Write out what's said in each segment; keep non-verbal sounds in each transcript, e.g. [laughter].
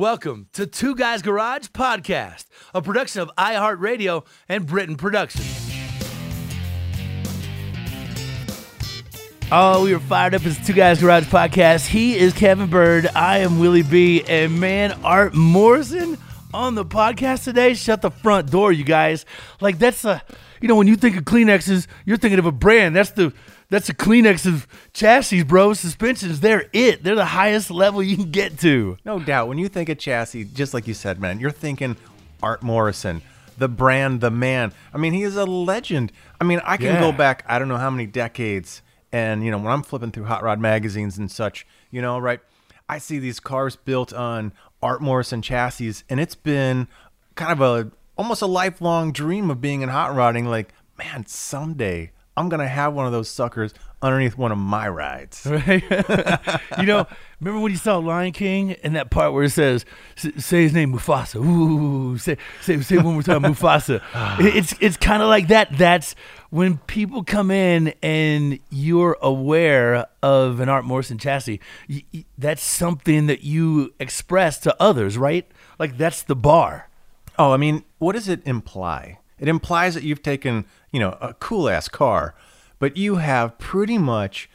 Welcome to Two Guys Garage Podcast, a production of iHeartRadio and Britain Productions. Oh, we are fired up. It's Two Guys Garage Podcast. He is Kevin Byrd. I am Willie B. And man, Art Morrison on the podcast today. Shut the front door, you guys. Like that's a, you know, when you think of Kleenexes, you're thinking of a brand. That's the that's a Kleenex of chassis, bro. Suspensions, they're it. They're the highest level you can get to. No doubt. When you think of chassis, just like you said, man, you're thinking Art Morrison, the brand, the man. I mean, he is a legend. I mean, I can Yeah. go back, I don't know how many decades. And, you know, when I'm flipping through Hot Rod magazines and such, you know, right, I see these cars built on Art Morrison chassis. And it's been kind of a almost a lifelong dream of being in hot rodding. Like, man, someday I'm going to have one of those suckers underneath one of my rides. Right? [laughs] you know, remember when you saw Lion King and that part where it says, "Say his name, Mufasa." Ooh, say say say one more time, Mufasa. [laughs] Ah. It's it's kind of like that. That's when people come in and you're aware of an Art Morrison chassis. That's something that you express to others, right? Like that's the bar. Oh, I mean, what does it imply? It implies that you've taken, you know, a cool ass car, but you have pretty much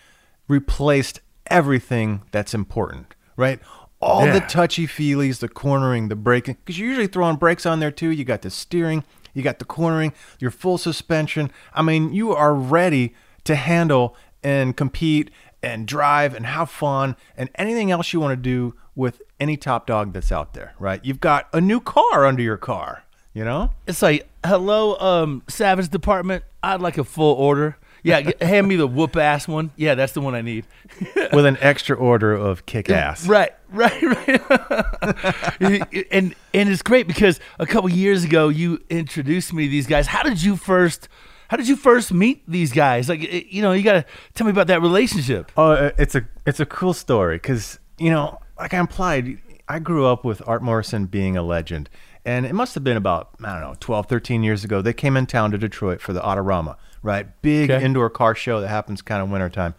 replaced everything that's important, right? All the touchy feelies, the cornering, the braking, because you're usually throwing brakes on there too. You got the steering, you got the cornering, your full suspension. I mean, you are ready to handle and compete and drive and have fun and anything else you want to do with any top dog that's out there, right? You've got a new car under your car, you know? It's like, hello, um, Savage Department. I'd like a full order. Yeah, g- [laughs] hand me the whoop ass one. Yeah, that's the one I need. with an extra order of kick ass. Right, right, right. [laughs] and and it's great because a couple years ago you introduced me to these guys. How did you first? How did you first meet these guys? Like, you know, you got to tell me about that relationship. Oh, uh, it's a it's a cool story because you know, like I implied, I grew up with Art Morrison being a legend, and it must have been about I don't know 12, 13 years ago. They came in town to Detroit for the Autorama, right? Big Okay. indoor car show that happens kind of wintertime.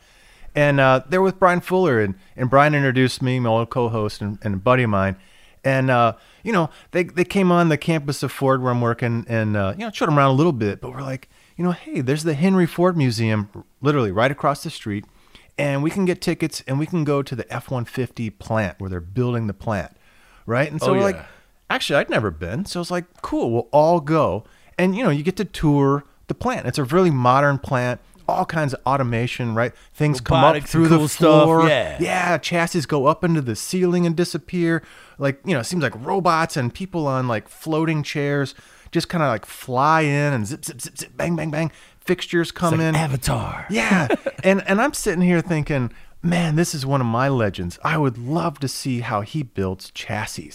And uh, they're with Bryan Fuller, and, and Bryan introduced me, my old co-host and, and a buddy of mine. And uh, you know, they they came on the campus of Ford where I'm working, and uh, you know, showed them around a little bit. But we're like, you know, hey, there's the Henry Ford Museum, literally right across the street, and we can get tickets, and we can go to the F-150 plant where they're building the plant, right? And so Oh, we're yeah. like, actually, I'd never been, so it's like, cool, we'll all go, and you know, you get to tour the plant. It's a really modern plant. All kinds of automation, right? Things come up through cool the stuff, floor. yeah. Yeah, chassis go up into the ceiling and disappear. Like, you know, it seems like robots and people on like floating chairs just kind of like fly in and zip, zip, zip, zip, bang, bang, bang. Fixtures come Like in. Avatar. [laughs] Yeah. and and I'm sitting here thinking, man, this is one of my legends. I would love to see how he builds chassis,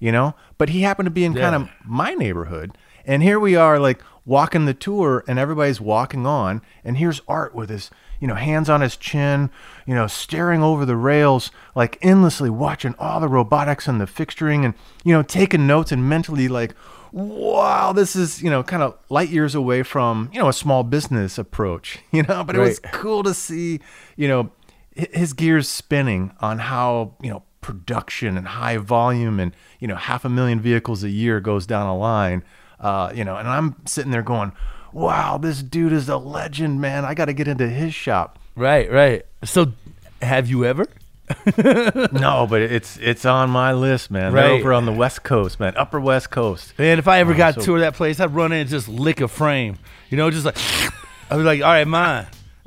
you know? But he happened to be in kind of my neighborhood. And here we are like walking the tour and everybody's walking on and here's Art with his, you know, hands on his chin, you know, staring over the rails like endlessly watching all the robotics and the fixturing and you know, taking notes and mentally like wow, this is, you know, kind of light years away from, you know, a small business approach, [laughs] you know, but it was cool to see, you know, his gears spinning on how, you know, production and high volume and, you know, half a million vehicles a year goes down a line, uh, you know, and I'm sitting there going, wow, this dude is a legend, man. I got to get into his shop. Right, right. So, have you ever? [laughs] no, but it's it's on my list, man. They're Right. over on the West Coast, man, Upper West Coast. Man, if I ever got so- to that place, I'd run in and just lick a frame. You know, just like [laughs] I was like, all right, mine. [laughs]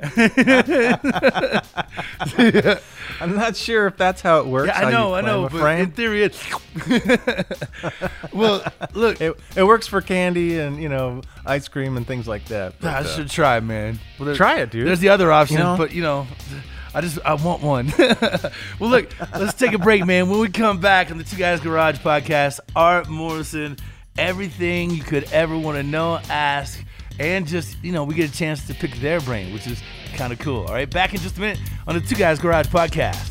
I'm not sure if that's how it works. Yeah, I know, I know. But frame. in theory, it's [laughs] well. Look, It, it works for candy and you know ice cream and things like that. but, I uh, should try, man. Well, there- Try it, dude. There's the other option, know? but you know, I just I want one. [laughs] well, look, let's take a break, man. When we come back on the Two Guys Garage podcast, Art Morrison, everything you could ever want to know, ask, and just you know, we get a chance to pick their brain, which is kind of cool. All right, back in just a minute on the Two Guys Garage podcast.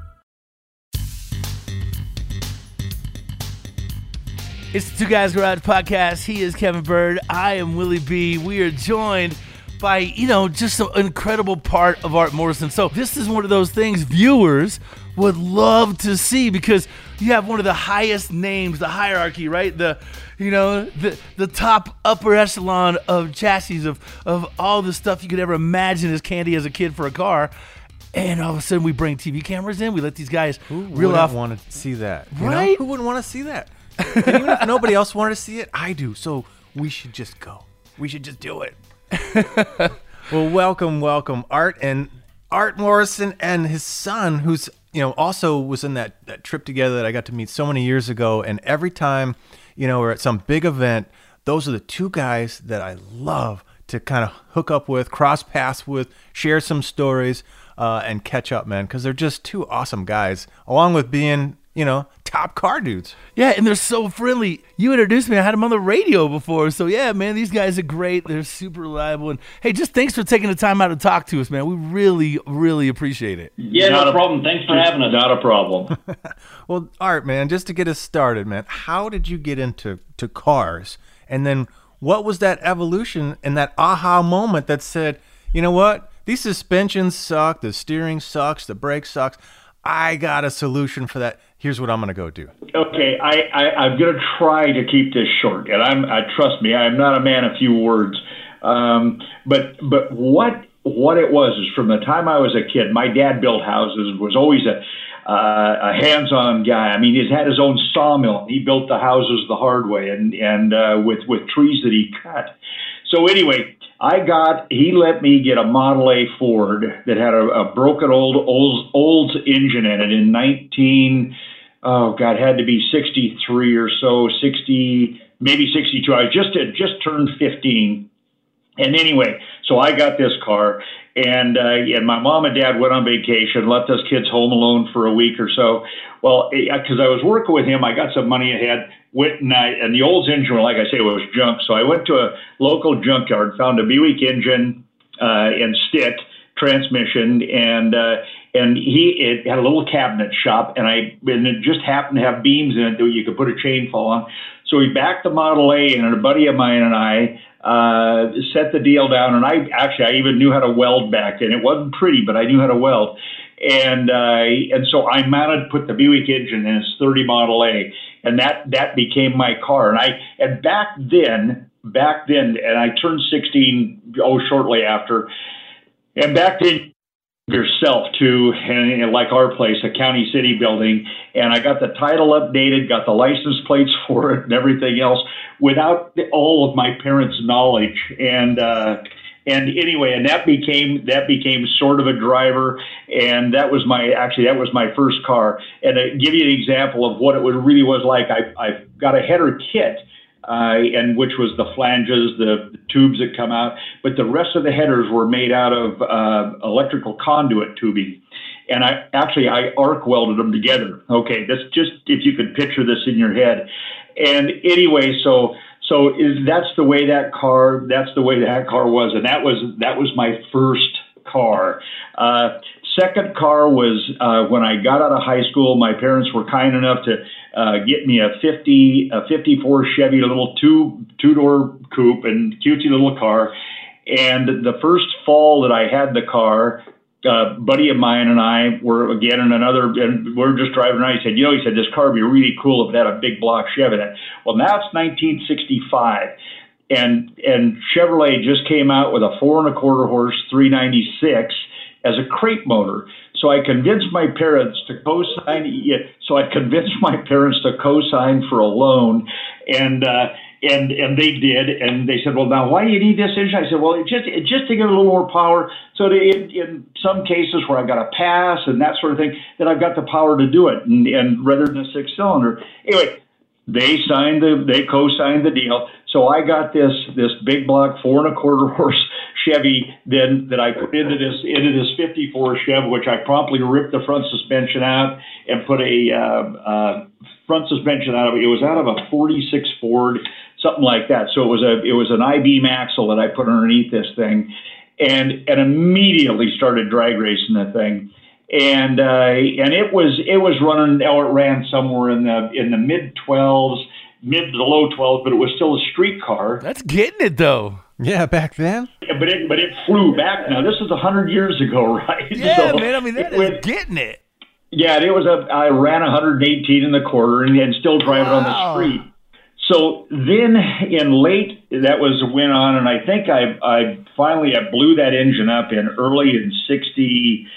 It's the Two Guys Garage podcast. He is Kevin Byrd. I am Willie B. We are joined by, you know, just an incredible part of Art Morrison. So this is one of those things viewers would love to see because you have one of the highest names, the hierarchy, right? The, you know, the the top upper echelon of chassis of of all the stuff you could ever imagine as candy as a kid for a car. And all of a sudden, we bring TV cameras in. We let these guys Who reel wouldn't off. want to see that? you know? Right? Who wouldn't want to see that? And even if nobody else wanted to see it, I do. So we should just go. We should just do it. [laughs] well, welcome, welcome, Art and Art Morrison and his son, who's you know also was in that that trip together that I got to meet so many years ago. And every time you know we're at some big event, those are the two guys that I love to kind of hook up with, cross paths with, share some stories, uh, and catch up, man, because they're just two awesome guys, along with being you know top car dudes. Yeah, and they're so friendly. You introduced me. I had them on the radio before. So, yeah, man, these guys are great. They're super reliable. And hey, just thanks for taking the time out to talk to us, man. We really, really appreciate it. Yeah, Not no a- problem. Thanks for having us. Not a problem. [laughs] [laughs] Well, Art, man, just to get us started, man, how did you get into to cars? And then what was that evolution and that aha moment that said, you know what? These suspensions suck, the steering sucks, the brake sucks. I got a solution for that. Here's what I'm going to go do. okay, I, I I'm going to try to keep this short, and I'm I trust me, I'm not a man of few words. Um, but but what what it was is from the time I was a kid, my dad built houses. Was always a uh, a hands-on guy. I mean, he's had his own sawmill. He built the houses the hard way, and and uh, with with trees that he cut. So anyway, I got he let me get a Model A Ford that had a, a broken old old Olds engine in it in 19 oh god had to be 63 or so 60 maybe 62 I just had just turned 15 and anyway, so I got this car, and uh, and my mom and dad went on vacation, left us kids home alone for a week or so. Well, because I was working with him, I got some money ahead. Went and I, and the old engine, like I say, was junk. So I went to a local junkyard, found a Buick engine uh, and stick transmission, and uh, and he it had a little cabinet shop, and I and it just happened to have beams in it that you could put a chain fall on. So we backed the Model A, and a buddy of mine and I uh, set the deal down. And I actually I even knew how to weld back then. It wasn't pretty, but I knew how to weld. And uh, and so I mounted, put the Buick engine in his 30 Model A, and that that became my car. And I and back then, back then, and I turned 16 oh shortly after. And back then, yourself too, and, and like our place, a county city building, and I got the title updated, got the license plates [laughs] for it, and everything else without the, all of my parents' knowledge. And uh, and anyway, and that became that became sort of a driver, and that was my actually that was my first car. And to give you an example of what it really was like, I I got a header kit uh, and which was the flanges, the, the tubes that come out. But the rest of the headers were made out of uh, electrical conduit tubing. And I actually I arc welded them together. Okay, that's just if you could picture this in your head. And anyway, so so is that's the way that car that's the way that car was, and that was that was my first car. Uh, second car was uh, when I got out of high school. My parents were kind enough to uh, get me a 50, a 54 Chevy, a little two two door coupe and cutesy little car. And the first fall that I had the car, uh, buddy of mine and I were again in another, and we are just driving around. He said, "You know," he said, "this car would be really cool if it had a big block Chevy." That well, now it's 1965, and and Chevrolet just came out with a four and a quarter horse 396 as a crate motor. So I convinced my parents to co-sign. So I convinced my parents to co-sign for a loan, and uh, and and they did. And they said, "Well, now why do you need this engine?" I said, "Well, it just it just to get a little more power. So to, in, in some cases where I've got a pass and that sort of thing, that I've got the power to do it, and, and rather than a six cylinder. Anyway, they signed the they co-signed the deal. So I got this this big block four and a quarter [laughs] horse Chevy then that I put into this into this 54 Chevy, which I promptly ripped the front suspension out and put a uh, uh, front suspension out of it. It was out of a 46 Ford, something like that. So it was a it was an I-beam axle that I put underneath this thing, and and immediately started drag racing the thing and uh, and it was it was running or it ran somewhere in the in the mid 12s mid to low 12s but it was still a street car that's getting it though. Yeah back then? Yeah, but it but it flew back. Now this is 100 years ago [laughs] right? Yeah so man i mean that is went, getting it. Yeah it was a i ran 118 in the quarter and, and still driving wow. on the street. So then in late that was went on and i think i i finally i blew that engine up in early in 60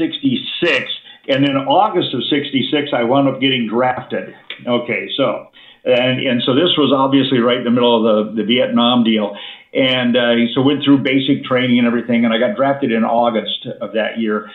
66. And then August of 66, I wound up getting drafted. Okay, so, and, and so this was obviously right in the middle of the, the Vietnam deal. And uh, so went through basic training and everything, and I got drafted in August of that year.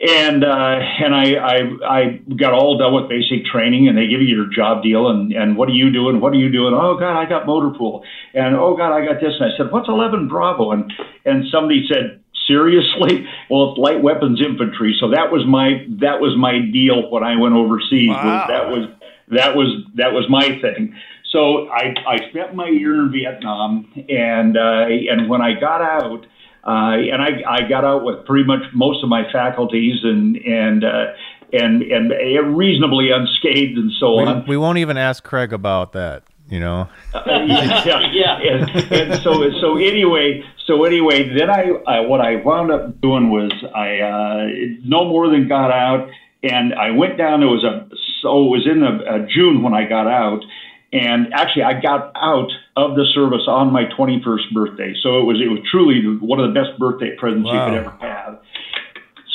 And uh, and I, I I got all done with basic training, and they give you your job deal, and, and what are you doing? What are you doing? Oh God, I got motor pool, and oh God, I got this. And I said, what's 11 Bravo? And and somebody said, seriously? [laughs] Well, it's light weapons infantry. So that was my that was my deal when I went overseas. Wow. Was that was that was that was my thing. So I I spent my year in Vietnam, and uh, and when I got out. Uh, and I, I got out with pretty much most of my faculties and and uh, and and reasonably unscathed and so we, on. We won't even ask Craig about that you know. uh, [laughs] yeah, yeah. And, and, so, so anyway, so anyway, then I, I, what I wound up doing was I uh, no more than got out, and I went down. It was a so it was in the uh, June when I got out, and actually I got out of the service on my 21st birthday. So it was it was truly one of the best birthday presents wow. you could ever have.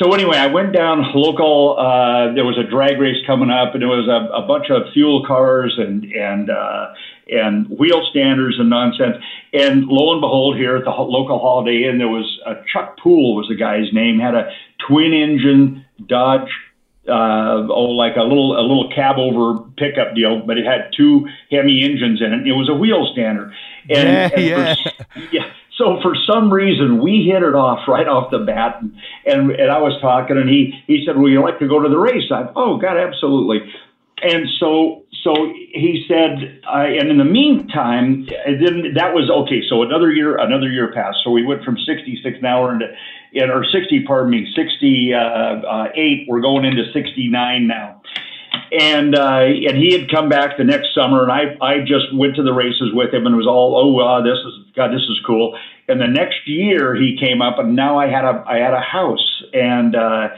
So anyway, I went down local. Uh, there was a drag race coming up, and it was a, a bunch of fuel cars and and uh, and wheel standers and nonsense. And lo and behold, here at the local Holiday Inn, there was a Chuck Poole was the guy's name. Had a twin engine Dodge uh, oh, like a little a little cab over pickup deal, but it had two Hemi engines in it. It was a wheel stander, and, yeah, and yeah. For, yeah. So for some reason, we hit it off [laughs] right off the bat, and, and and I was talking, and he he said, "Well, you like to go to the race?" I, oh God, absolutely. And so so he said, uh, and in the meantime, then that was okay. So another year, another year passed. So we went from 66 now we're into, in, or 60, pardon me, 68. Uh, uh, we're going into 69 now and uh, and he had come back the next summer, and I I just went to the races with him, and it was all oh this is God this is cool. And the next year he came up, and now I had a I had a house, and uh,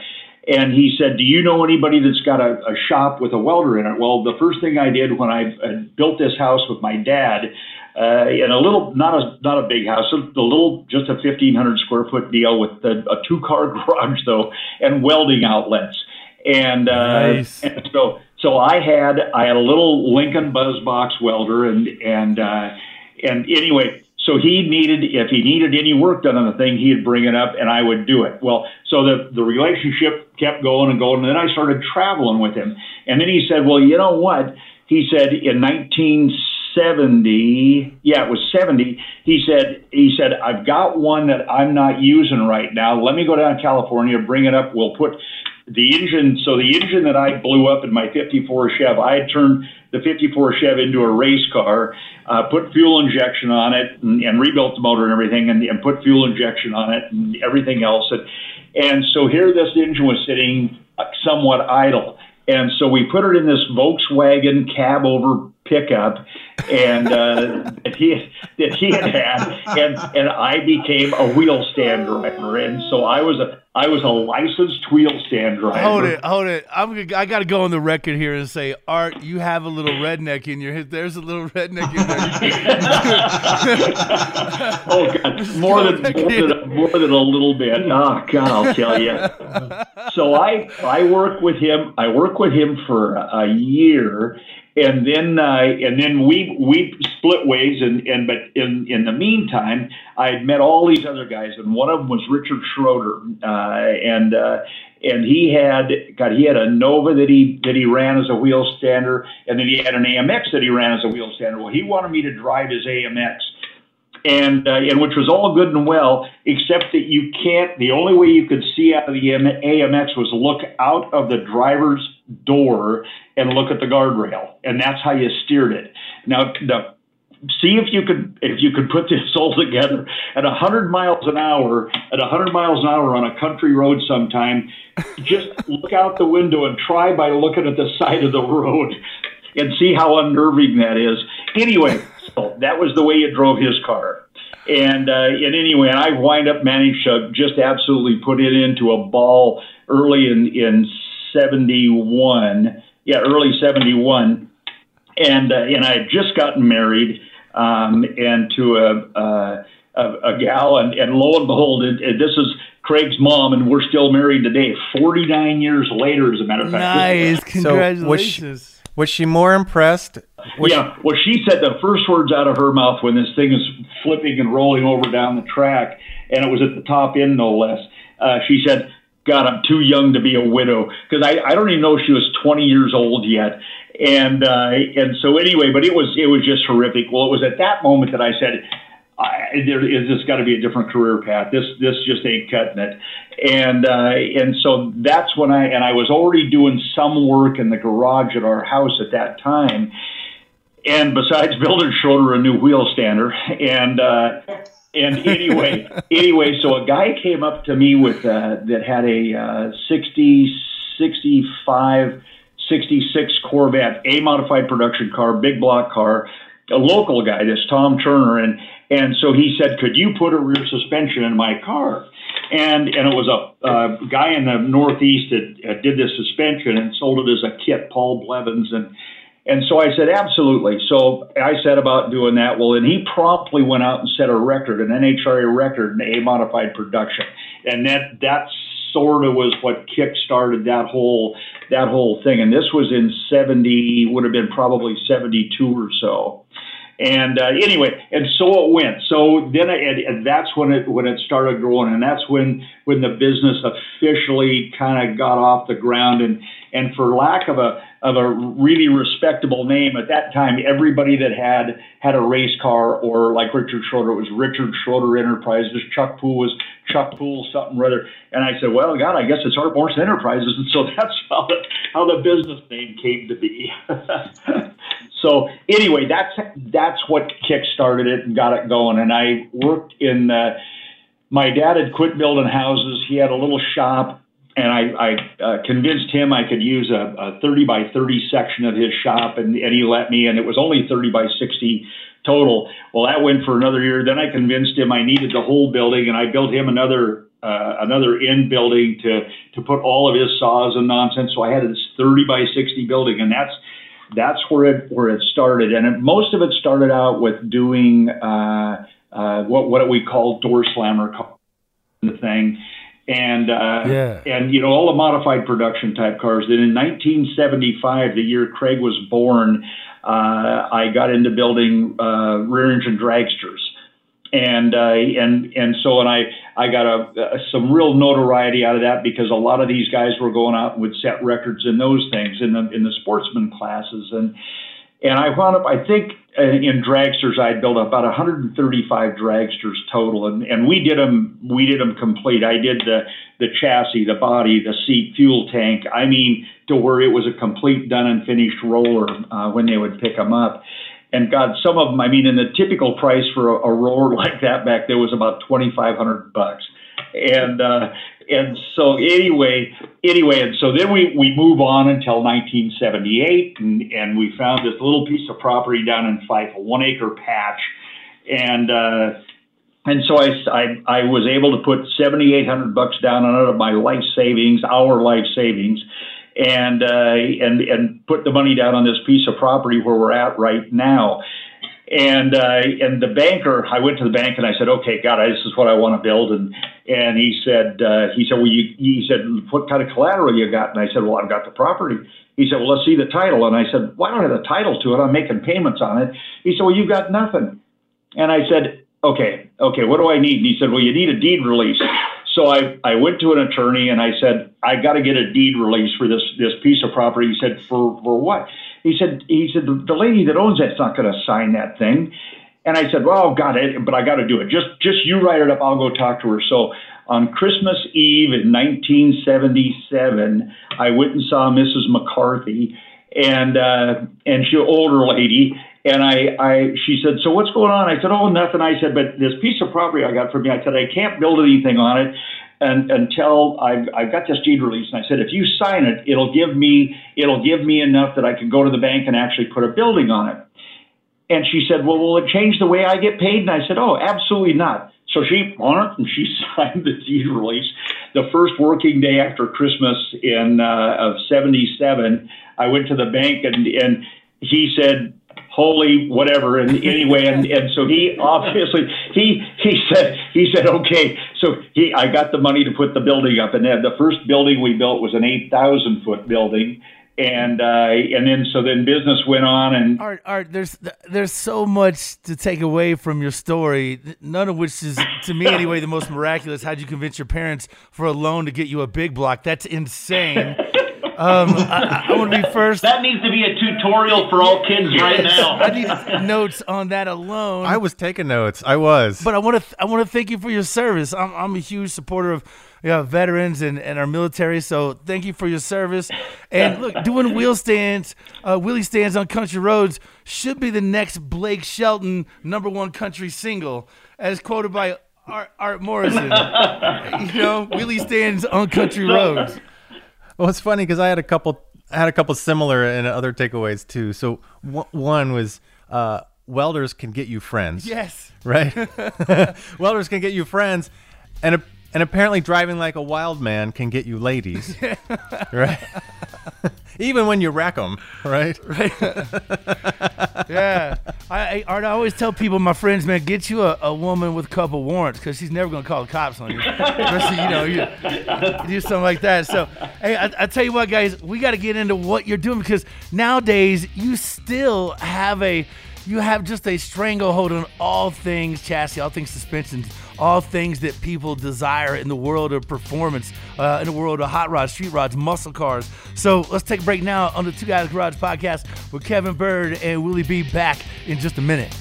and he said, "Do you know anybody that's got a, a shop with a welder in it?" Well, the first thing I did when I built this house with my dad. Uh, in a little, not a not a big house, a, a little, just a 1,500 square foot deal with a, a two car [laughs] garage though, and welding outlets and, uh, nice. and so so I had I had a little Lincoln Buzzbox welder, and and uh, and anyway, so he needed if he needed any work done on the thing, he'd bring it up, and I would do it. Well, so the the relationship kept going and going, and then I started traveling with him, and then he said, "Well, you know what?" He said in 1970, yeah, it was 70. He said he said I've got one that I'm not using right now. Let me go down to California, bring it up. We'll put the engine. So the engine that I blew up in my '54 Chev, I had turned the '54 Chev into a race car, uh, put fuel injection on it, and, and rebuilt the motor and everything, and, and put fuel injection on it and everything else. And, and so here, this engine was sitting somewhat idle. And so we put it in this Volkswagen cab over pickup and uh, that he that he had had, and and I became a wheel stand driver, and so I was a I was a licensed wheel stand driver. Hold it, hold it. I'm gonna, I got to go on the record here and say, Art, you have a little redneck in your head. There's a little redneck in there. [laughs] oh God, more than more than, more than a little bit. Oh God, I'll tell you. So I I work with him. I work with him for a year and then uh, and then we we split ways and and but in in the meantime I had met all these other guys and one of them was Richard Schroeder uh, and uh, and he had God he had a Nova that he that he ran as a wheel stander and then he had an AMX that he ran as a wheel stander. Well he wanted me to drive his AMX and uh, and which was all good and well, except that you can't. The only way you could see out of the AMX was look out of the driver's door and look at the guardrail, and that's how you steered it. Now, the, see if you could if you could put this [laughs] all together at 100 miles an hour at 100 miles an hour on a country road sometime just [laughs] look out the window and try by looking at the side of the road and see how unnerving that is anyway so that was the way he drove his car. And uh, and anyway and i wind up managed to just absolutely put it into a ball early in in 71 yeah, early '71, and uh, and I had just gotten married, um, and to a, a, a, gal, and, and lo and behold, it, it, this is Craig's mom, and we're still married today, 49 years later, as a matter of fact. Nice, congratulations. So was, she, more impressed? Was yeah, she... well, she said the first words out of her mouth when this thing is flipping and rolling over down the track, and it was at the top end, no less. Uh, she said, God, I'm too young to be a widow because I, I don't even know she was 20 years old yet. And uh, and so anyway, but it was it was just horrific. Well, it was at that moment that I said, I, there is this got to be a different career path. This this just ain't cutting it. And uh, and so that's when I and I was already doing some work in the garage at our house at that time. And besides [laughs] building Schroeder a new wheel stander, and uh, and anyway, [laughs] anyway, so a guy came up to me with uh, that had a uh, 60, 65, 66 Corvette, a modified production car, big block car, a local guy, this Tom Turner, and and so he said, "Could you put a rear suspension in my car?" And and it was a uh, guy in the Northeast that uh, did this suspension and sold it as a kit, Paul Blevins, and and so I said, absolutely. So I set about doing that. Well, and he promptly went out and set a record, an NHRA record in A modified production. And that, that sort of was what kick-started that whole, that whole thing. And this was in 70, would have been probably 72 or so. And uh, anyway, and so it went. So then, it, and that's when it when it started growing, and that's when when the business officially kind of got off the ground. And and for lack of a of a really respectable name at that time, everybody that had had a race car or like Richard Schroeder, it was Richard Schroeder Enterprises. Chuck Pool was Chuck Pool something or other. And I said, well, God, I guess it's Art Enterprises. [laughs] And so that's how the, how the business name came to be. [laughs] so anyway, that's that's what kick-started it and got it going. And I worked in. Uh, my dad had quit building houses. He had a little shop and I, I uh, convinced him I could use a, a 30 by 30 section of his shop, and, and he let me, and it was only 30 by 60 total. Well, that went for another year. Then I convinced him I needed the whole building, and I built him another uh, another in building to to put all of his saws and nonsense. So I had this 30 by 60 building, and that's that's where it where it started. And it, most of it started out with doing uh, uh, what what we call door slammer the thing and uh, yeah. and you know all the modified production type cars. Then in 1975, the year Craig was born, uh, I got into building uh, rear engine dragsters, and uh, and and so and I I got a, a, some real notoriety out of that because a lot of these guys were going out and would set records in those things in the in the sportsman classes and and I wound up, I think, uh, in dragsters, I built about 135 dragsters total, and, and we did them. We did them complete. I did the the chassis, the body, the seat, fuel tank. I mean, to where it was a complete, done and finished roller uh, when they would pick them up. And God, some of them. I mean, in the typical price for a, a roller [laughs] like that back there was about 2,500 bucks, and uh, and so anyway, anyway, and so then we, we move on until 1978, and, and we found this little piece of property down in Fife, a one acre patch, and uh, and so I, I, I was able to put 7,800 bucks down on it of my life savings, our life savings, and uh, and and put the money down on this piece of property where we're at right now. And uh, and the banker, I went to the bank and I said, okay, God, this is what I want to build. And and he said, uh, he said, well, you, he said, what kind of collateral you got? And I said, well, I've got the property. He said, well, let's see the title. And I said, well, I don't I have the title to it. I'm making payments on it. He said, well, you've got nothing. And I said, okay, okay, what do I need? And he said, well, you need a deed release. So I, I went to an attorney and I said, I got to get a deed release for this, this piece of property. He said, for, for what? He said, he said, the, lady that owns that's not going to sign that thing. And I said, well, got it, but I got to do it. Just, just you write it up. I'll go talk to her. So on Christmas Eve in 1977, I went and saw Mrs. McCarthy, and uh, and she older lady, and I, I, she said, so what's going on? I said, oh, nothing. I said, but this piece of property I got from you, I said, I can't build anything on it and, until I've, I've got this deed release. And I said, if you sign it, it'll give me, it'll give me enough that I can go to the bank and actually put a building on it. And she said, well, will it change the way I get paid? And I said, oh, absolutely not. So she on it and she [laughs] signed the deed release. The first working day after Christmas in uh, of '77, I went to the bank and and he said, holy whatever and anyway and, and so he obviously he he said he said okay so he i got the money to put the building up and then the first building we built was an 8000 foot building and uh, and then so then business went on and Art, Art, there's there's so much to take away from your story, none of which is to me anyway the most miraculous. How'd you convince your parents for a loan to get you a big block? That's insane. [laughs] Um, I, I want to be first. That needs to be a tutorial for all kids right now. I need notes on that alone. I was taking notes. I was. but I want to I want to thank you for your service. I'm I'm a huge supporter of you know, veterans and, and our military. So thank you for your service. And look, doing wheel stands, uh, wheelie stands on country roads should be the next Blake Shelton number one country single, as quoted by Art, Art Morrison. [laughs] you know, wheelie stands on country roads. Well, it's funny because I had a couple. I had a couple similar and other takeaways too. So w- one was uh, welders can get you friends. Yes. Right. [laughs] [laughs] welders can get you friends, and and apparently driving like a wild man can get you ladies. [laughs] right. [laughs] Even when you wreck them, [laughs] right? Yeah. I, I, Art, I always tell people, my friends, man, get you a, a woman with a couple warrants because she's never going to call the cops on you. Especially, you know, you, you do something like that. So, hey, I, I tell you what, guys, we got to get into what you're doing because nowadays you still have a you have just a stranglehold on all things chassis, all things suspensions, all things that people desire in the world of performance, uh, in the world of hot rods, street rods, muscle cars. So let's take a break now on the Two Guys Garage podcast with Kevin Byrd and Willie B back in just a minute.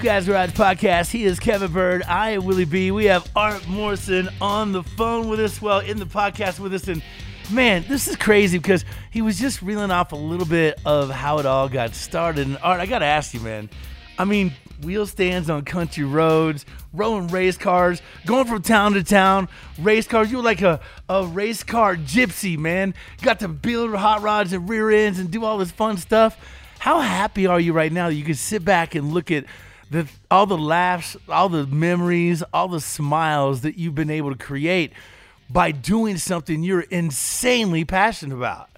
Two Guys Garage podcast. He is Kevin Byrd. I am Willie B. We have Art Morrison on the phone with us, well, in the podcast with us. And man, this is crazy because he was just reeling off a little bit of how it all got started. And Art, I got to ask you, man. I mean, wheel stands on country roads, rowing race cars, going from town to town, race cars. You were like a, a race car gypsy, man. Got to build hot rods and rear ends and do all this fun stuff. How happy are you right now that you can sit back and look at the all the laughs, all the memories, all the smiles that you've been able to create by doing something you're insanely passionate about?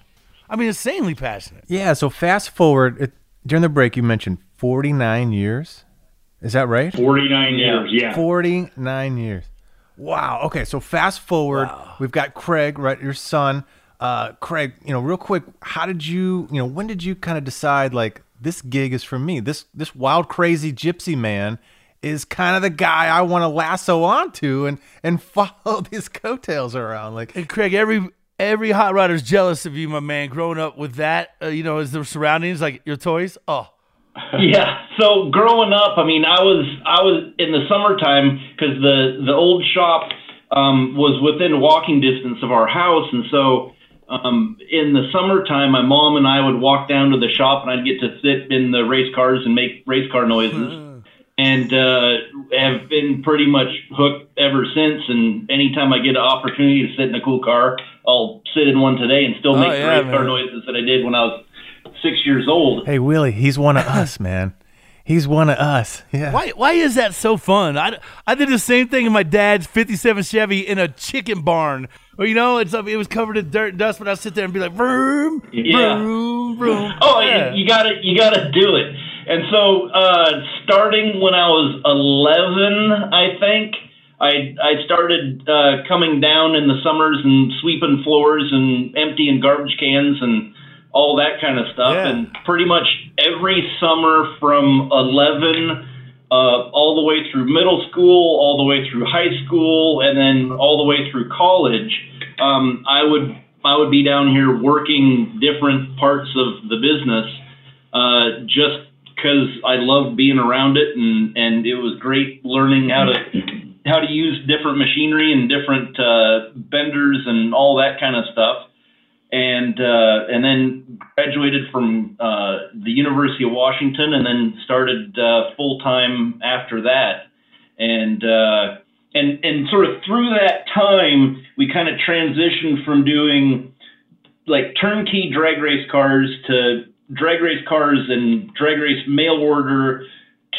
I mean, insanely passionate. Yeah. So fast forward it, during the break, you mentioned 49 years. Is that right? 49 years, yeah. 49 years. Wow. Okay. So fast forward, we've got Craig, right? Your son. Uh, Craig, you know, real quick, how did you, you know, when did you kind of decide like this gig is for me. This this wild, crazy gypsy man is kind of the guy I want to lasso onto and and [laughs] follow these coattails around. Like, And Craig, every every hot rodder's jealous of you, my man. Growing up with that, uh, you know, as the surroundings, like your toys. Oh, [laughs] Yeah. So growing up, I mean, I was I was in the summertime because the the old shop um, was within walking distance of our house, and so um, in the summertime, my mom and I would walk down to the shop, and I'd get to sit in the race cars and make race car noises. [laughs] And uh, have been pretty much hooked ever since. And anytime I get an opportunity to sit in a cool car, I'll sit in one today and still Oh, make the yeah, race car noises that I did when I was six years old. hey Willie, he's one of us, man. He's one of us. Yeah. why why is that so fun? I, I did the same thing in my dad's '57 Chevy in a chicken barn. Well, you know, it's it was covered in dirt and dust, but I'd sit there and be like, vroom, Yeah. vroom, vroom. Oh, yeah. you, you gotta you gotta do it. And so, uh, starting when I was 11, I think I I started uh, coming down in the summers and sweeping floors and emptying garbage cans and all that kind of stuff. Yeah. And pretty much every summer from 11 uh, all the way through middle school, all the way through high school, and then all the way through college, um, I would I would be down here working different parts of the business, uh, just because I loved being around it, and and it was great learning how to how to use different machinery and different uh, benders and all that kind of stuff and uh, and then graduated from uh, the University of Washington, and then started uh, full time after that, and uh, and and sort of through that time, we kind of transitioned from doing like turnkey drag race cars to drag race cars and drag race mail order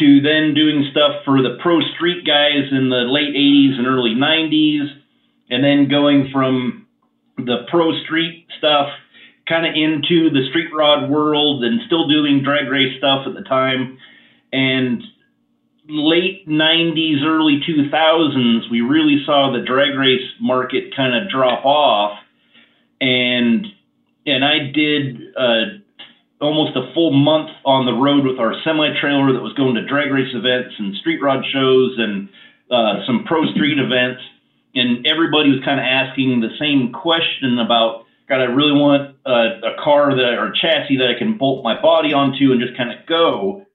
to then doing stuff for the pro street guys in the late 80s and early 90s and then going from the pro street stuff kind of into the street rod world and still doing drag race stuff at the time. And late 90s early 2000s we really saw the drag race market kind of drop off. And and I did uh, almost a full month on the road with our semi trailer that was going to drag race events and street rod shows and uh, some pro street events and everybody was kind of asking the same question about God, I really want a, a car that or a chassis that I can bolt my body onto and just kind of go.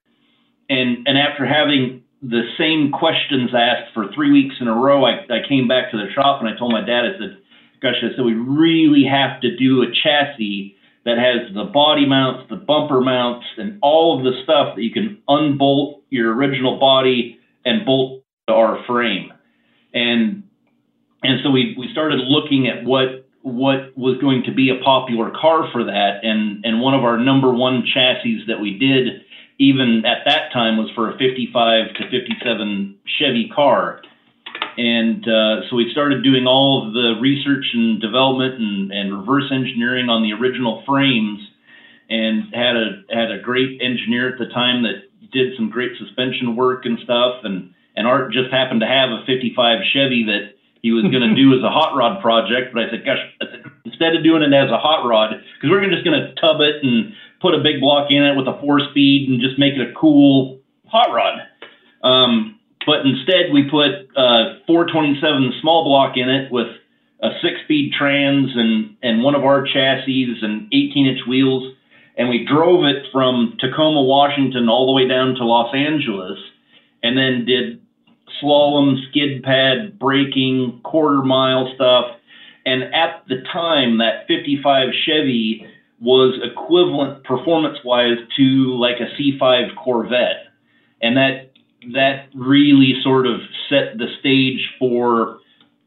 And and after having the same questions asked for three weeks in a row, I, I came back to the shop and I told my dad, I said, Gosh, I said we really have to do a chassis that has the body mounts, the bumper mounts, and all of the stuff that you can unbolt your original body and bolt to our frame. And and so we, we started looking at what what was going to be a popular car for that. And and one of our number one chassis that we did even at that time was for a 55 to 57 Chevy car. And uh, so we started doing all of the research and development and, and reverse engineering on the original frames and had a had a great engineer at the time that did some great suspension work and stuff. And and Art just happened to have a 55 Chevy that he was going to do as a hot rod project, but I said, gosh, instead of doing it as a hot rod, because we're just going to tub it and put a big block in it with a four speed and just make it a cool hot rod. Um, but instead, we put uh, 427 small block in it with a six speed trans and, and one of our chassis and 18 inch wheels. And we drove it from Tacoma, Washington, all the way down to Los Angeles, and then did slalom, skid pad, braking, quarter mile stuff. And at the time, that 55 Chevy was equivalent performance wise to like a C5 Corvette. And that that really sort of set the stage for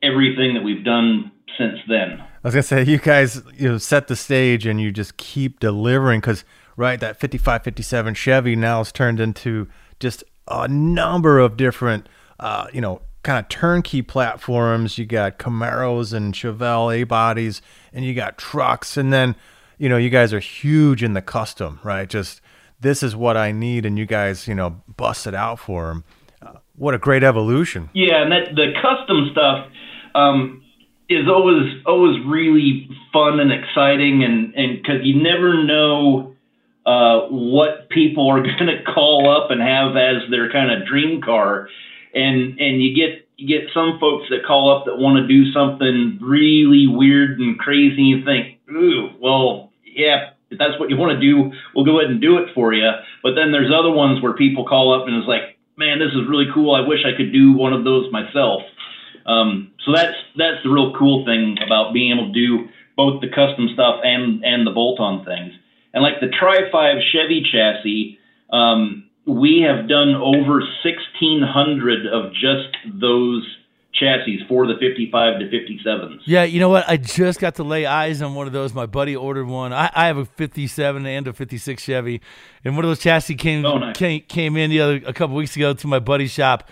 everything that we've done since then. I was gonna say you guys you know set the stage and you just keep delivering because right that 55 57 Chevy now has turned into just a number of different uh, you know kind of turnkey platforms. You got Camaros and Chevelle A bodies and you got trucks and then you know you guys are huge in the custom right? Just this is what I need and you guys you know bust it out for them uh, what a great evolution. Yeah, and that the custom stuff um, is always always really fun and exciting, and and because you never know uh, what people are [laughs] going to call up and have as their kind of dream car, and and you get you get some folks that call up that want to do something really weird and crazy. You think, ooh, well, yeah, if that's what you want to do, we'll go ahead and do it for you. But then there's other ones where people call up and it's like, man, this is really cool. I wish I could do one of those myself. Um, so that's that's the real cool thing about being able to do both the custom stuff and and the bolt-on things. And like the Tri Five Chevy chassis, um, we have done over 1,600 of just those chassis for the 55 to 57s. Yeah, you know what? I just got to lay eyes on one of those. My buddy ordered one. I, I have a 57 and a 56 Chevy, and one of those chassis came Oh, nice. came, came in the other a couple weeks ago to my buddy's shop.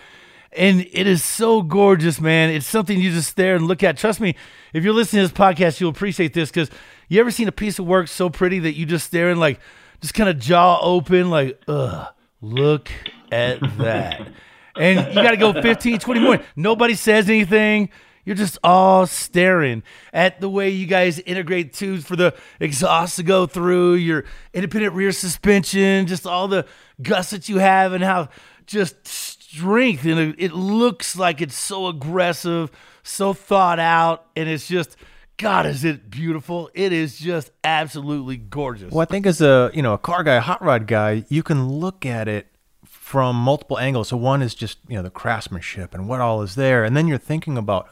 And it is so gorgeous, man. It's something you just stare and look at. Trust me, if you're listening to this podcast, you'll appreciate this because you ever seen a piece of work so pretty that you just stare and like, just kind of jaw open, like, ugh, look at that. and you got to go 15, 20 more. Nobody says anything. You're just all staring at the way you guys integrate tubes for the exhaust to go through, your independent rear suspension, just all the gussets you have, and how just strength. And it looks like it's so aggressive, so thought out, and it's just, God, is it beautiful? It is just absolutely gorgeous. Well, I think as a you know a car guy, a hot rod guy, you can look at it from multiple angles. So one is just you know the craftsmanship and what all is there, and then you're thinking about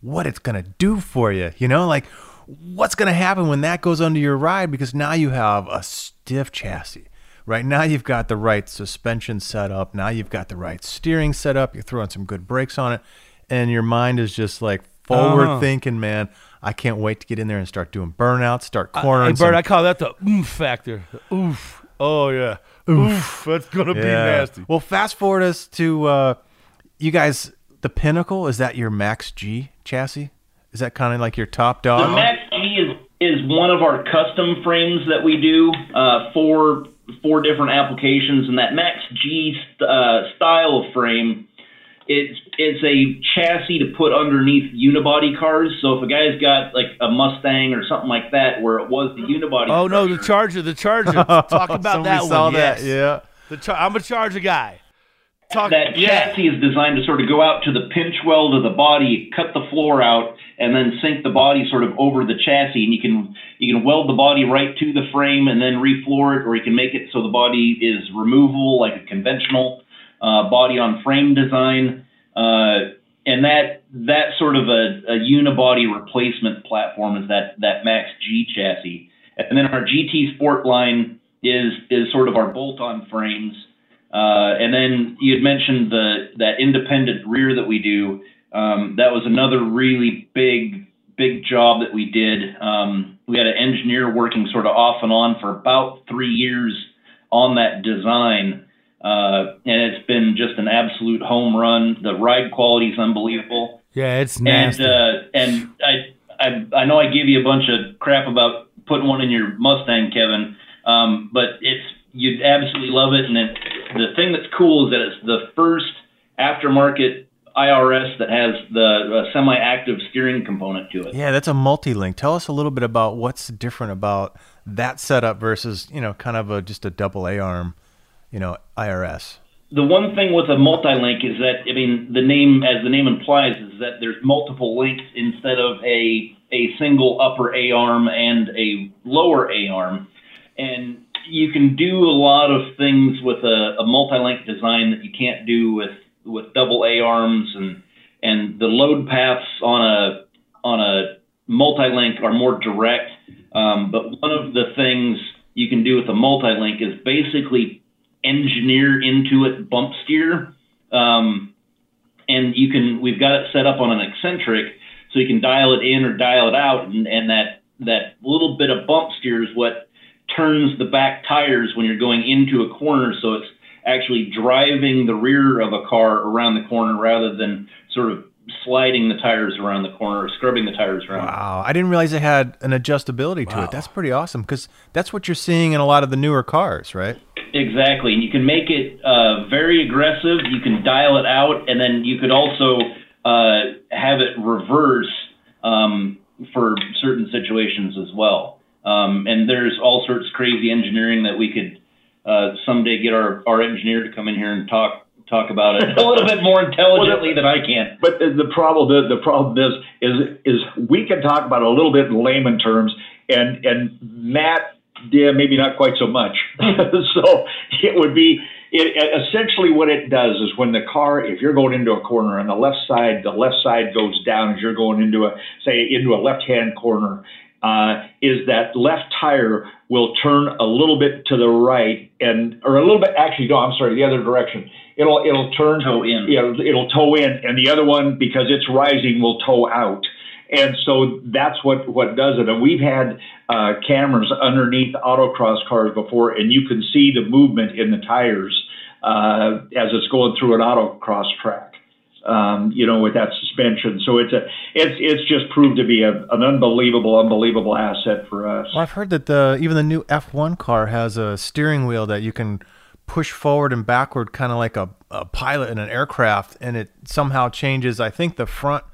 what it's gonna do for you. You know, like what's gonna happen when that goes under your ride because now you have a stiff chassis. Right now you've got the right suspension set up. Now you've got the right steering set up. You're throwing some good brakes on it, and your mind is just like forward Uh-huh. thinking, man. I can't wait to get in there and start doing burnouts, start Hey, cornering. Bert, some- I call that the oomph factor. The oof. Oh, yeah. Oof. That's going to be nasty. Well, fast forward us to uh, you guys. The Pinnacle is that your Max G chassis? Is that kind of like your top The dog? Max G is is one of our custom frames that we do uh, for four different applications, and that Max G st- uh, style of frame. It's it's a chassis to put underneath unibody cars. So if a guy's got like a Mustang or something like that, where it was the unibody. Oh, no, the Charger. The Charger. [laughs] Talk about that saw one. that. yes. Yeah. The char- I'm a Charger guy. Talk, that yeah. chassis is designed to sort of go out to the pinch weld of the body, cut the floor out, and then sink the body sort of over the chassis. And you can you can weld the body right to the frame and then refloor it, or you can make it so the body is removable like a conventional uh, body on frame design. Uh, and that that sort of a, a unibody replacement platform is that that Max G chassis. And then our GT Sport line is is sort of our bolt-on frames. Uh, and then you had mentioned the that independent rear that we do. Um, that was another really big big job that we did. Um, we had an engineer working sort of off and on for about three years on that design, uh, and it's been just an absolute home run. The ride quality is unbelievable. Yeah, it's And nasty. uh, and I, I I know I gave you a bunch of crap about putting one in your Mustang, Kevin, um, but it's you'd absolutely love it. And it, the thing that's cool is that it's the first aftermarket IRS that has the uh, semi-active steering component to it. Yeah, that's a multi-link. Tell us a little bit about what's different about that setup versus you know kind of a just a double A arm, you know IRS. the one thing with a multi-link is that I mean the name, as the name implies, is that there's multiple links instead of a a single upper A arm and a lower A arm, and you can do a lot of things with a, a multi-link design that you can't do with with double A arms and and the load paths on a on a multi-link are more direct. Um, but one of the things you can do with a multi-link is basically engineer into it bump steer. Um, and you can, we've got it set up on an eccentric so you can dial it in or dial it out. And, and that, that little bit of bump steer is what turns the back tires when you're going into a corner. So it's actually driving the rear of a car around the corner rather than sort of sliding the tires around the corner or scrubbing the tires around. Wow, I didn't realize it had an adjustability to it. That's pretty awesome because that's what you're seeing in a lot of the newer cars, right? Exactly. And you can make it uh, very aggressive. You can dial it out, and then you could also uh, have it reverse um, for certain situations as well. Um, and there's all sorts of crazy engineering that we could uh, someday get our, our engineer to come in here and talk talk about it [laughs] a little bit more intelligently than I can. But the, the problem the, the problem is is is we can talk about it a little bit in layman terms, and and Matt, yeah, maybe not quite so much. [laughs] so it would be it, essentially what it does is when the car, if you're going into a corner on the left side, the left side goes down as you're going into a say into a left hand corner. Uh, is that left tire will turn a little bit to the right and or a little bit actually no I'm sorry the other direction it'll it'll turn Toe in. yeah it'll toe in and the other one because it's rising will toe out and so that's what what does it and we've had uh, cameras underneath autocross cars before and you can see the movement in the tires uh, as it's going through an autocross track um, you know with that suspension so it's a it's it's just proved to be a, an unbelievable unbelievable asset for us Well, I've heard that the even the new F1 car has a steering wheel that you can push forward and backward, kind of like a, a pilot in an aircraft, and it somehow changes. I think the front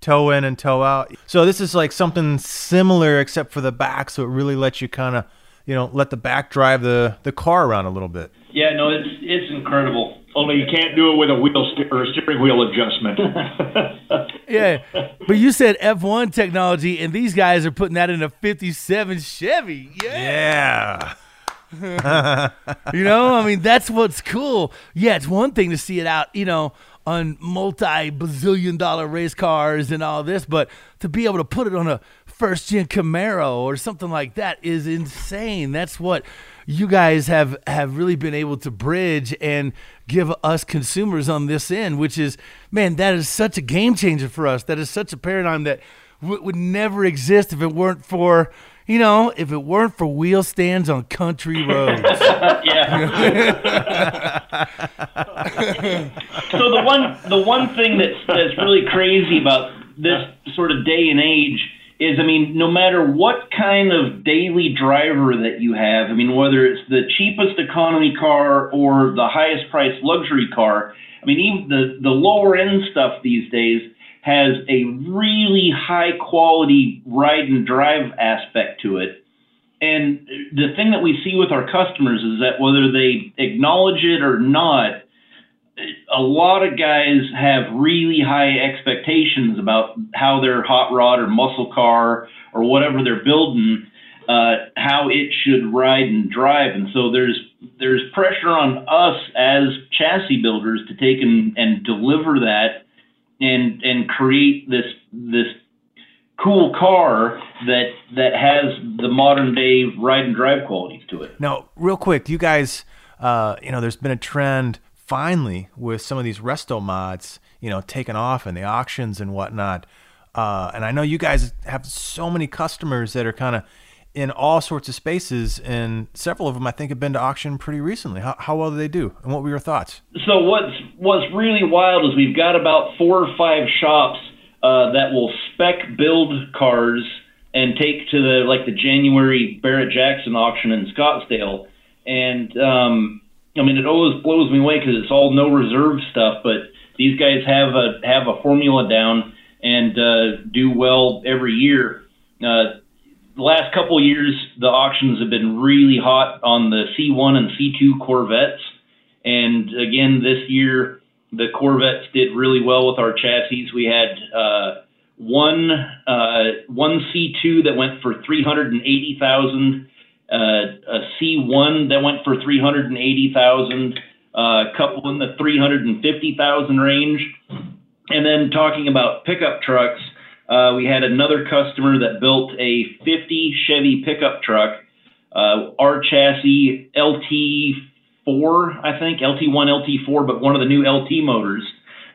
toe in and toe out. So this is like something similar, except for the back. So it really lets you kind of, you know, let the back drive the the car around a little bit. Yeah, no, it's it's incredible. only you can't do it with a wheel st- or a steering wheel adjustment [laughs] Yeah, but you said F1 technology, and these guys are putting that in a '57 Chevy. Yeah. Yeah. [laughs] You know, I mean, that's what's cool. Yeah, it's one thing to see it out, you know, on multi bazillion dollar race cars and all this, but to be able to put it on a first gen Camaro or something like that is insane. That's what you guys have have really been able to bridge and give us consumers on this end, which is, man, that is such a game changer for us. That is such a paradigm that w- would never exist if it weren't for. You know, if it weren't for wheel stands on country [laughs] roads. yeah. so the one the one thing that's that's really crazy about this sort of day and age is I mean, no matter what kind of daily driver that you have, I mean, whether it's the cheapest economy car or the highest priced luxury car, I mean, even the, the lower end stuff these days has a really high quality ride and drive aspect to it. And the thing that we see with our customers is that whether they acknowledge it or not, a lot of guys have really high expectations about how their hot rod or muscle car or whatever they're building, uh, how it should ride and drive. And so there's there's pressure on us as chassis builders to take and, and deliver that and and create this this cool car that that has the modern day ride and drive qualities to it. Now, real quick, you guys, uh, you know, there's been a trend finally with some of these resto mods, you know, taking off in the auctions and whatnot. Uh, and I know you guys have so many customers that are kind of in all sorts of spaces, and several of them I think have been to auction pretty recently. How, how well do they do, and what were your thoughts? So what's what's really wild is we've got about four or five shops uh, that will spec build cars and take to the like the January Barrett Jackson auction in Scottsdale, and um, I mean it always blows me away because it's all no reserve stuff, but these guys have a have a formula down and uh, do well every year. Uh, the last couple years, the auctions have been really hot on the C1 and C2 Corvettes. And again, this year, the Corvettes did really well with our chassis. We had uh, one uh, one C2 that went for 380,000, uh, a C1 that went for 380,000, uh, a couple in the 350,000 range. And then talking about pickup trucks, uh, we had another customer that built a 50 Chevy pickup truck, uh, our chassis LT4, I think LT1, LT4, but one of the new LT motors,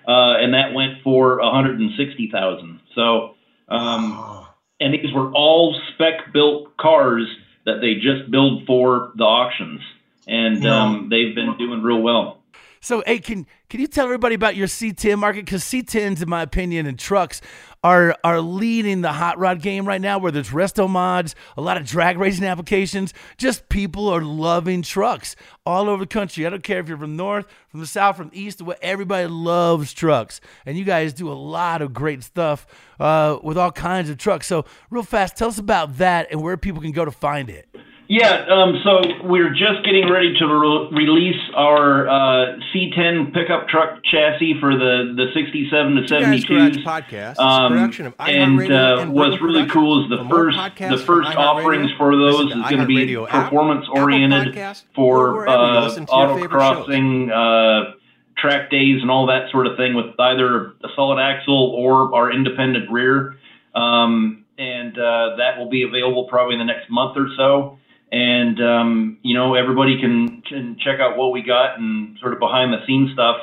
uh, and that went for 160,000. So, um, and these were all spec built cars that they just build for the auctions, and um, they've been doing real well. So, hey, can can you tell everybody about your C10 market? Because C10s, in my opinion, and trucks are are leading the hot rod game right now. Where there's resto mods, a lot of drag racing applications. Just people are loving trucks all over the country. I don't care if you're from north, from the south, from the east, what. Everybody loves trucks, and you guys do a lot of great stuff uh, with all kinds of trucks. So, real fast, tell us about that and where people can go to find it. Yeah, um, so we're just getting ready to re- release our uh, C10 pickup truck chassis for the, the 67 to Two Guys Garage 72s. podcast Um, production of and uh, and what's really cool is the Productions. For more first the first offerings for those is going to be app, performance Apple oriented Podcasts, or for uh, listen to your favorite shows. autocrossing, uh, track days, and all that sort of thing with either a solid axle or our independent rear. Um, and uh, that will be available probably in the next month or so. And um, you know, everybody can can check out what we got and sort of behind the scenes stuff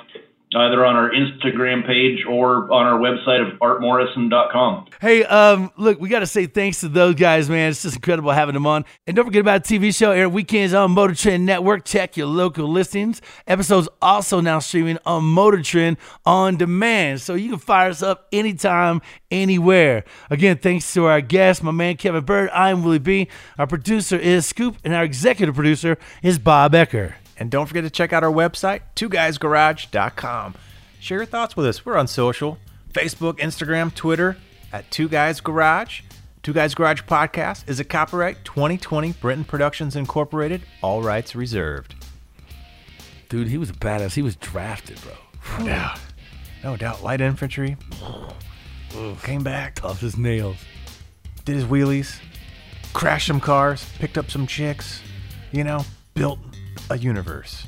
either on our Instagram page or on our website of artmorrison.com. Hey, um, look, we got to say thanks to those guys, man. It's just incredible having them on. And don't forget about TV show air weekends on Motor Trend Network. Check your local listings. Episodes also now streaming on Motor Trend on demand, so you can fire us up anytime, anywhere. Again, thanks to our guest, my man Kevin Byrd. I'm Willie B. Our producer is Scoop, and our executive producer is Bob Ecker. And don't forget to check out our website, twoguysgarage.com. Share your thoughts with us. We're on social Facebook, Instagram, Twitter at Two Guys Garage. Two Guys Garage Podcast is a copyright 2020 Brenton Productions Incorporated, all rights reserved. Dude, he was a badass. He was drafted, bro. Doubt. No doubt. Light infantry. Came back, Tough as nails. did his wheelies, crashed some cars, picked up some chicks, you know, built a universe.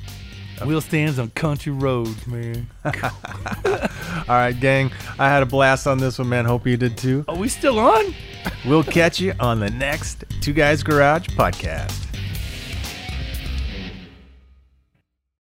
Wheel stands on country roads, man. [laughs] All right, gang. I had a blast on this one, man. Hope you did too. Are we still on? We'll catch you on the next Two Guys Garage podcast.